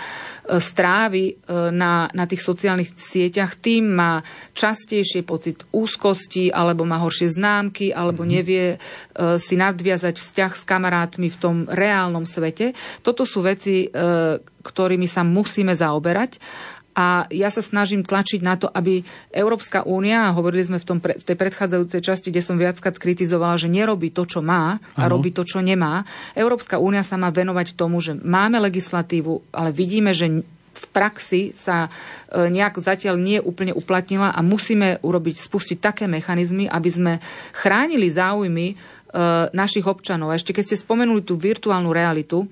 strávi e, na, na tých sociálnych sieťach, tým má častejšie pocit úzkosti, alebo má horšie známky, alebo mm-hmm. nevie si nadviazať vzťah s kamarátmi v tom reálnom svete. Toto sú veci, ktorými sa musíme zaoberať a ja sa snažím tlačiť na to, aby Európska únia, a hovorili sme v, tom, v tej predchádzajúcej časti, kde som viackrát kritizovala, že nerobí to, čo má a ano. robí to, čo nemá. Európska únia sa má venovať tomu, že máme legislatívu, ale vidíme, že v praxi sa e, nejak zatiaľ nie úplne uplatnila a musíme urobiť, spustiť také mechanizmy, aby sme chránili záujmy e, našich občanov. A ešte keď ste spomenuli tú virtuálnu realitu,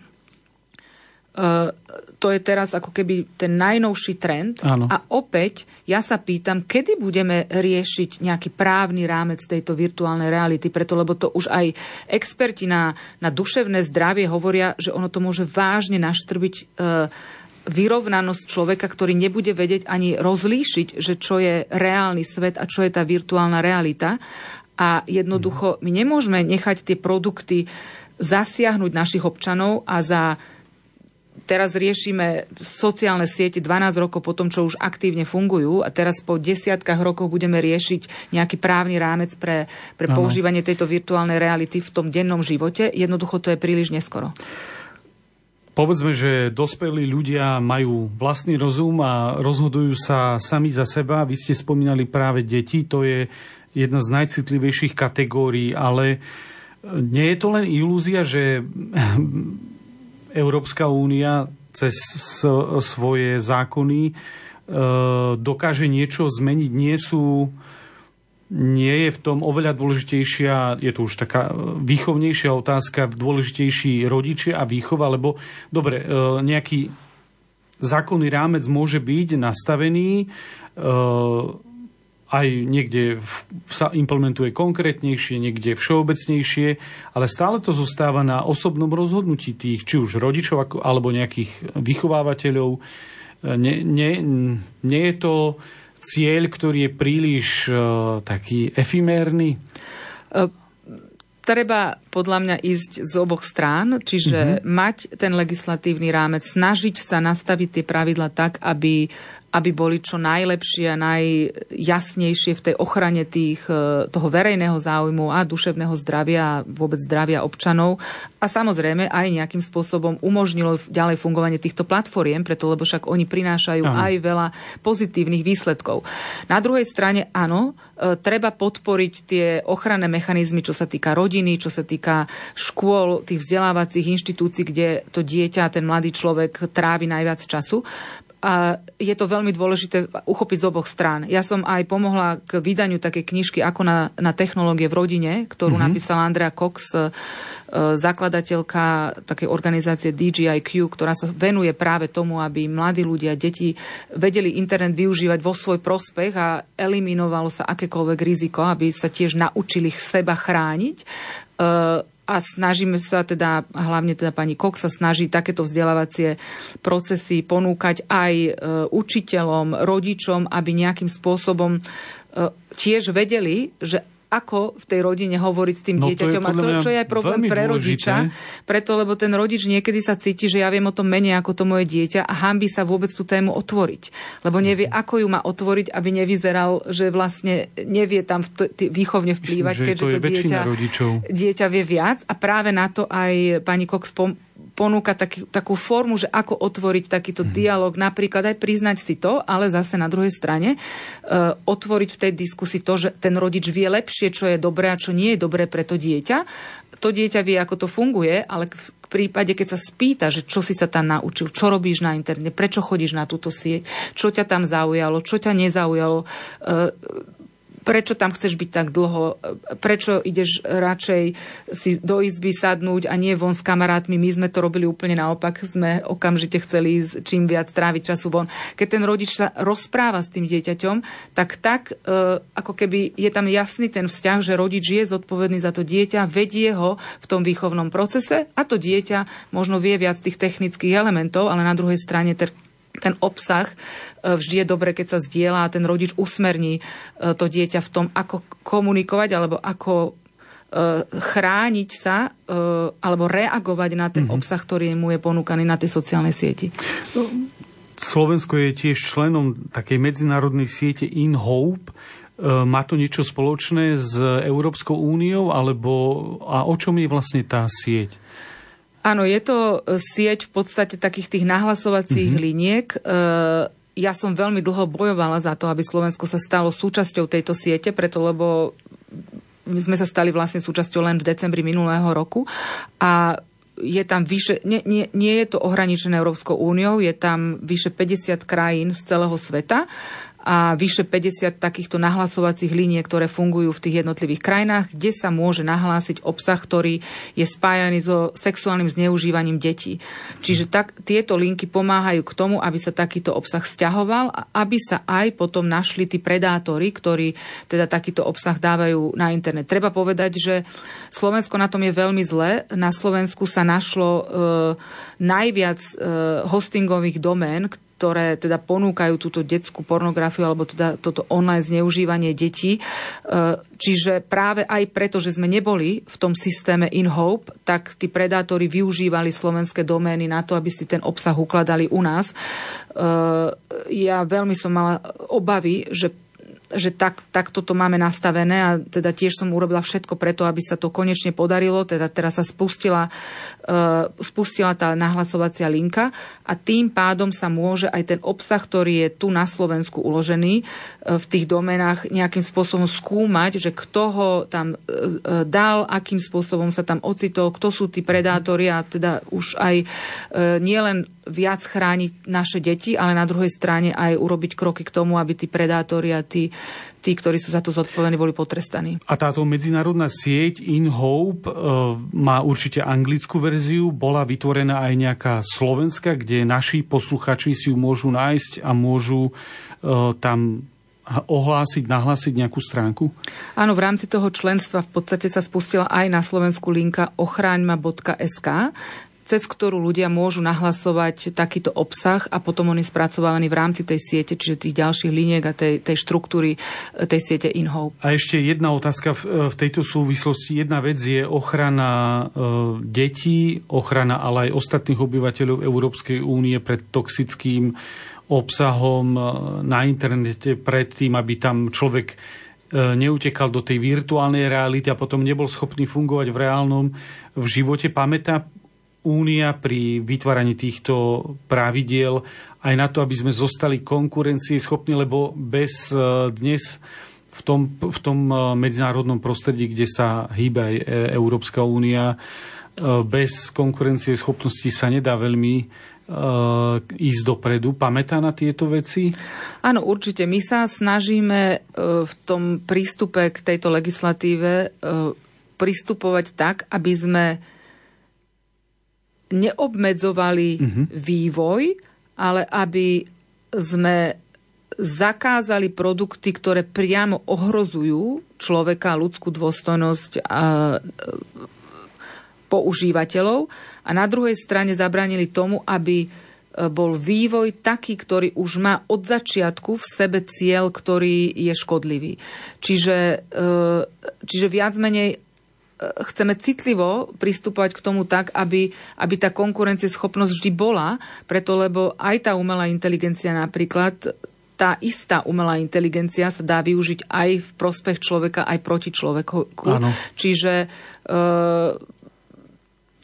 to je teraz ako keby ten najnovší trend. Áno. A opäť ja sa pýtam, kedy budeme riešiť nejaký právny rámec tejto virtuálnej reality, preto lebo to už aj experti na, na duševné zdravie hovoria, že ono to môže vážne naštrbiť uh, vyrovnanosť človeka, ktorý nebude vedieť ani rozlíšiť, že čo je reálny svet a čo je tá virtuálna realita. A jednoducho my nemôžeme nechať tie produkty zasiahnuť našich občanov a za teraz riešime sociálne siete 12 rokov po tom, čo už aktívne fungujú a teraz po desiatkách rokov budeme riešiť nejaký právny rámec pre, pre používanie tejto virtuálnej reality v tom dennom živote. Jednoducho to je príliš neskoro. Povedzme, že dospelí ľudia majú vlastný rozum a rozhodujú sa sami za seba. Vy ste spomínali práve deti, to je jedna z najcitlivejších kategórií, ale nie je to len ilúzia, že Európska únia cez svoje zákony e, dokáže niečo zmeniť. Nie sú nie je v tom oveľa dôležitejšia, je to už taká výchovnejšia otázka, dôležitejší rodičia a výchova, lebo dobre, nejaký zákonný rámec môže byť nastavený, aj niekde sa implementuje konkrétnejšie, niekde všeobecnejšie, ale stále to zostáva na osobnom rozhodnutí tých, či už rodičov alebo nejakých vychovávateľov. Nie, nie, nie je to cieľ, ktorý je príliš uh, taký efimérny? Uh treba podľa mňa ísť z oboch strán, čiže mm-hmm. mať ten legislatívny rámec, snažiť sa nastaviť tie pravidla tak, aby aby boli čo najlepšie a najjasnejšie v tej ochrane tých, e, toho verejného záujmu a duševného zdravia a vôbec zdravia občanov. A samozrejme aj nejakým spôsobom umožnilo ďalej fungovanie týchto platformiem, preto lebo však oni prinášajú Aha. aj veľa pozitívnych výsledkov. Na druhej strane áno, e, treba podporiť tie ochranné mechanizmy, čo sa týka rodiny, čo sa týka škôl, tých vzdelávacích inštitúcií, kde to dieťa, ten mladý človek trávi najviac času a je to veľmi dôležité uchopiť z oboch strán. Ja som aj pomohla k vydaniu takej knižky ako na, na technológie v rodine, ktorú mm-hmm. napísala Andrea Cox, e, zakladateľka takej organizácie DGIQ, ktorá sa venuje práve tomu, aby mladí ľudia, deti vedeli internet využívať vo svoj prospech a eliminovalo sa akékoľvek riziko, aby sa tiež naučili seba chrániť. A snažíme sa teda, hlavne teda pani Kok sa snaží takéto vzdelávacie procesy ponúkať aj e, učiteľom, rodičom, aby nejakým spôsobom e, tiež vedeli, že ako v tej rodine hovoriť s tým no, dieťaťom. A to, čo je aj problém pre rodiča, preto, lebo ten rodič niekedy sa cíti, že ja viem o tom menej ako to moje dieťa a hambi sa vôbec tú tému otvoriť. Lebo nevie, mhm. ako ju má otvoriť, aby nevyzeral, že vlastne nevie tam v t- výchovne vplývať, Myslím, keďže to, to dieťa, dieťa vie viac. A práve na to aj pani Cox pom- ponúka taký, takú formu, že ako otvoriť takýto mm. dialog, napríklad aj priznať si to, ale zase na druhej strane uh, otvoriť v tej diskusii to, že ten rodič vie lepšie, čo je dobré a čo nie je dobré pre to dieťa. To dieťa vie, ako to funguje, ale v prípade, keď sa spýta, že čo si sa tam naučil, čo robíš na internete, prečo chodíš na túto sieť, čo ťa tam zaujalo, čo ťa nezaujalo, uh, prečo tam chceš byť tak dlho, prečo ideš radšej si do izby sadnúť a nie von s kamarátmi. My sme to robili úplne naopak, sme okamžite chceli ísť čím viac tráviť času von. Keď ten rodič sa rozpráva s tým dieťaťom, tak tak, e, ako keby je tam jasný ten vzťah, že rodič je zodpovedný za to dieťa, vedie ho v tom výchovnom procese a to dieťa možno vie viac tých technických elementov, ale na druhej strane ten obsah e, vždy je dobre, keď sa zdieľa a ten rodič usmerní e, to dieťa v tom, ako komunikovať alebo ako e, chrániť sa alebo reagovať na ten mm-hmm. obsah, ktorý mu je ponúkaný na tej sociálnej sieti. Slovensko je tiež členom takej medzinárodnej siete In Hope. Má to niečo spoločné s Európskou úniou, alebo a o čom je vlastne tá sieť? Áno, je to e, sieť v podstate takých tých nahlasovacích mm-hmm. liniek. E, ja som veľmi dlho bojovala za to, aby Slovensko sa stalo súčasťou tejto siete, preto lebo my sme sa stali vlastne súčasťou len v decembri minulého roku a je tam vyše, nie, nie, nie je to ohraničené Európskou úniou, je tam vyše 50 krajín z celého sveta a vyše 50 takýchto nahlasovacích líniek, ktoré fungujú v tých jednotlivých krajinách, kde sa môže nahlásiť obsah, ktorý je spájaný so sexuálnym zneužívaním detí. Čiže tak, tieto linky pomáhajú k tomu, aby sa takýto obsah stiahoval a aby sa aj potom našli tí predátori, ktorí teda takýto obsah dávajú na internet. Treba povedať, že Slovensko na tom je veľmi zle. Na Slovensku sa našlo e, najviac e, hostingových domén, ktoré teda ponúkajú túto detskú pornografiu alebo teda toto online zneužívanie detí. E, čiže práve aj preto, že sme neboli v tom systéme In Hope, tak tí predátori využívali slovenské domény na to, aby si ten obsah ukladali u nás. E, ja veľmi som mala obavy, že že tak, tak toto máme nastavené a teda tiež som urobila všetko preto, aby sa to konečne podarilo. Teda teraz sa spustila, spustila tá nahlasovacia linka a tým pádom sa môže aj ten obsah, ktorý je tu na Slovensku uložený uh, v tých domenách nejakým spôsobom skúmať, že kto ho tam uh, dal, akým spôsobom sa tam ocitol, kto sú tí predátori a teda už aj nielen viac chrániť naše deti, ale na druhej strane aj urobiť kroky k tomu, aby tí predátori a tí, tí, ktorí sú za to zodpovední, boli potrestaní. A táto medzinárodná sieť In Hope e, má určite anglickú verziu, bola vytvorená aj nejaká slovenská, kde naši posluchači si ju môžu nájsť a môžu e, tam ohlásiť, nahlásiť nejakú stránku? Áno, v rámci toho členstva v podstate sa spustila aj na Slovensku linka ochraňma.sk, cez ktorú ľudia môžu nahlasovať takýto obsah a potom on je spracovávaný v rámci tej siete, čiže tých ďalších liniek a tej, tej štruktúry e, tej siete InHope. A ešte jedna otázka v, v tejto súvislosti. Jedna vec je ochrana e, detí, ochrana ale aj ostatných obyvateľov Európskej únie pred toxickým obsahom e, na internete pred tým, aby tam človek e, neutekal do tej virtuálnej reality a potom nebol schopný fungovať v reálnom v živote. Pamätá Únia pri vytváraní týchto pravidiel aj na to, aby sme zostali schopní, lebo bez e, dnes v tom, v tom e, medzinárodnom prostredí, kde sa hýba aj e, Európska únia, bez konkurencie schopnosti sa nedá veľmi ísť dopredu. Pamätá na tieto veci? Áno, určite. My sa snažíme v tom prístupe k tejto legislatíve pristupovať tak, aby sme neobmedzovali uh-huh. vývoj, ale aby sme zakázali produkty, ktoré priamo ohrozujú človeka, ľudskú dôstojnosť a e, používateľov a na druhej strane zabránili tomu, aby e, bol vývoj taký, ktorý už má od začiatku v sebe cieľ, ktorý je škodlivý. Čiže, e, čiže viac menej chceme citlivo pristupovať k tomu tak, aby, aby tá konkurencieschopnosť vždy bola, preto lebo aj tá umelá inteligencia napríklad tá istá umelá inteligencia sa dá využiť aj v prospech človeka, aj proti človeku. Áno. Čiže e,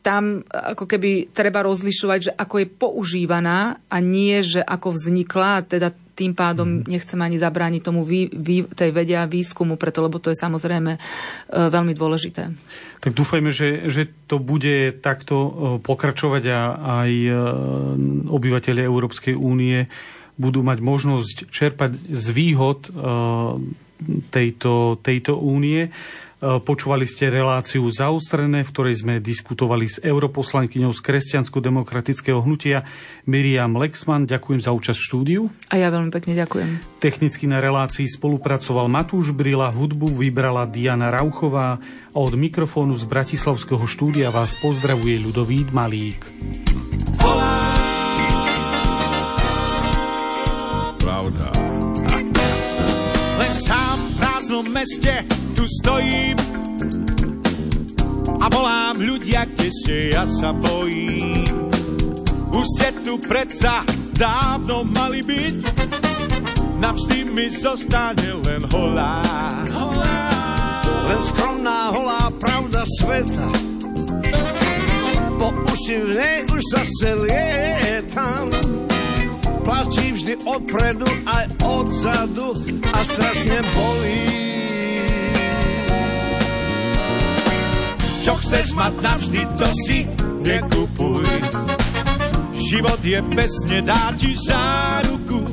tam ako keby treba rozlišovať, že ako je používaná a nie, že ako vznikla, teda tým pádom mm. nechcem ani zabrániť tomu vý, vý, tej vedia výskumu, preto lebo to je samozrejme e, veľmi dôležité. Tak dúfajme, že, že to bude takto e, pokračovať a aj e, obyvateľe Európskej únie budú mať možnosť čerpať z výhod tejto, tejto únie. E, počúvali ste reláciu zaostrené, v ktorej sme diskutovali s europoslankyňou z kresťansko-demokratického hnutia Miriam Lexman. Ďakujem za účasť v štúdiu. A ja veľmi pekne ďakujem. Technicky na relácii spolupracoval Matúš Brila, hudbu vybrala Diana Rauchová a od mikrofónu z Bratislavského štúdia vás pozdravuje ľudový Malík. Pravda. Prázdnom meste tu stojím a volám ľudia, kde ste, ja sa bojím. Už ste tu predsa dávno mali byť, navždy mi zostane len holá. holá. Len skromná holá pravda sveta, po uši v nej už zase lietam. Platí vždy odpredu aj odzadu a strašne bolí. Čo chceš mať navždy, to si nekupuj. Život je pesne, dá ti záruku.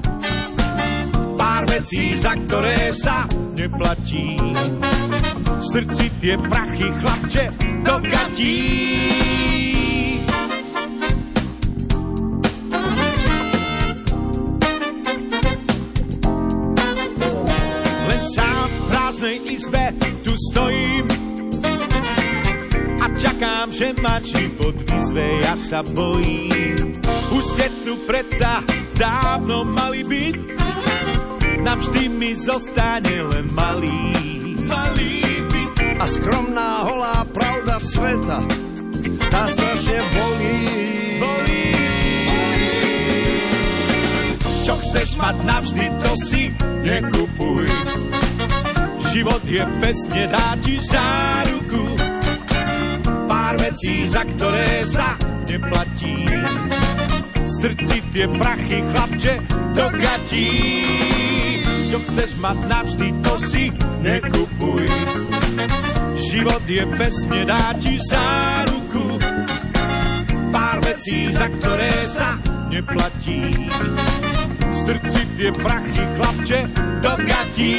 Pár vecí, za ktoré sa neplatí. Strci tie prachy, chlapče, do gatí. Izbe tu stojím čakám, že ma život vyzve, ja sa bojím. Už ste tu predsa dávno mali byť, navždy mi zostane len malý, malý byt. A skromná holá pravda sveta, tá strašne bolí. bolí. Čo chceš mať navždy, to si nekupuj. Život je pesne, dá ti záruku pár vecí, za ktoré sa neplatí. Strč si tie prachy, chlapče, do gatí. Čo chceš mať navždy, to si nekupuj. Život je pesne, dá ti záruku. Pár vecí za ktoré sa neplatí. Strci tie prachy, chlapče, do gatí.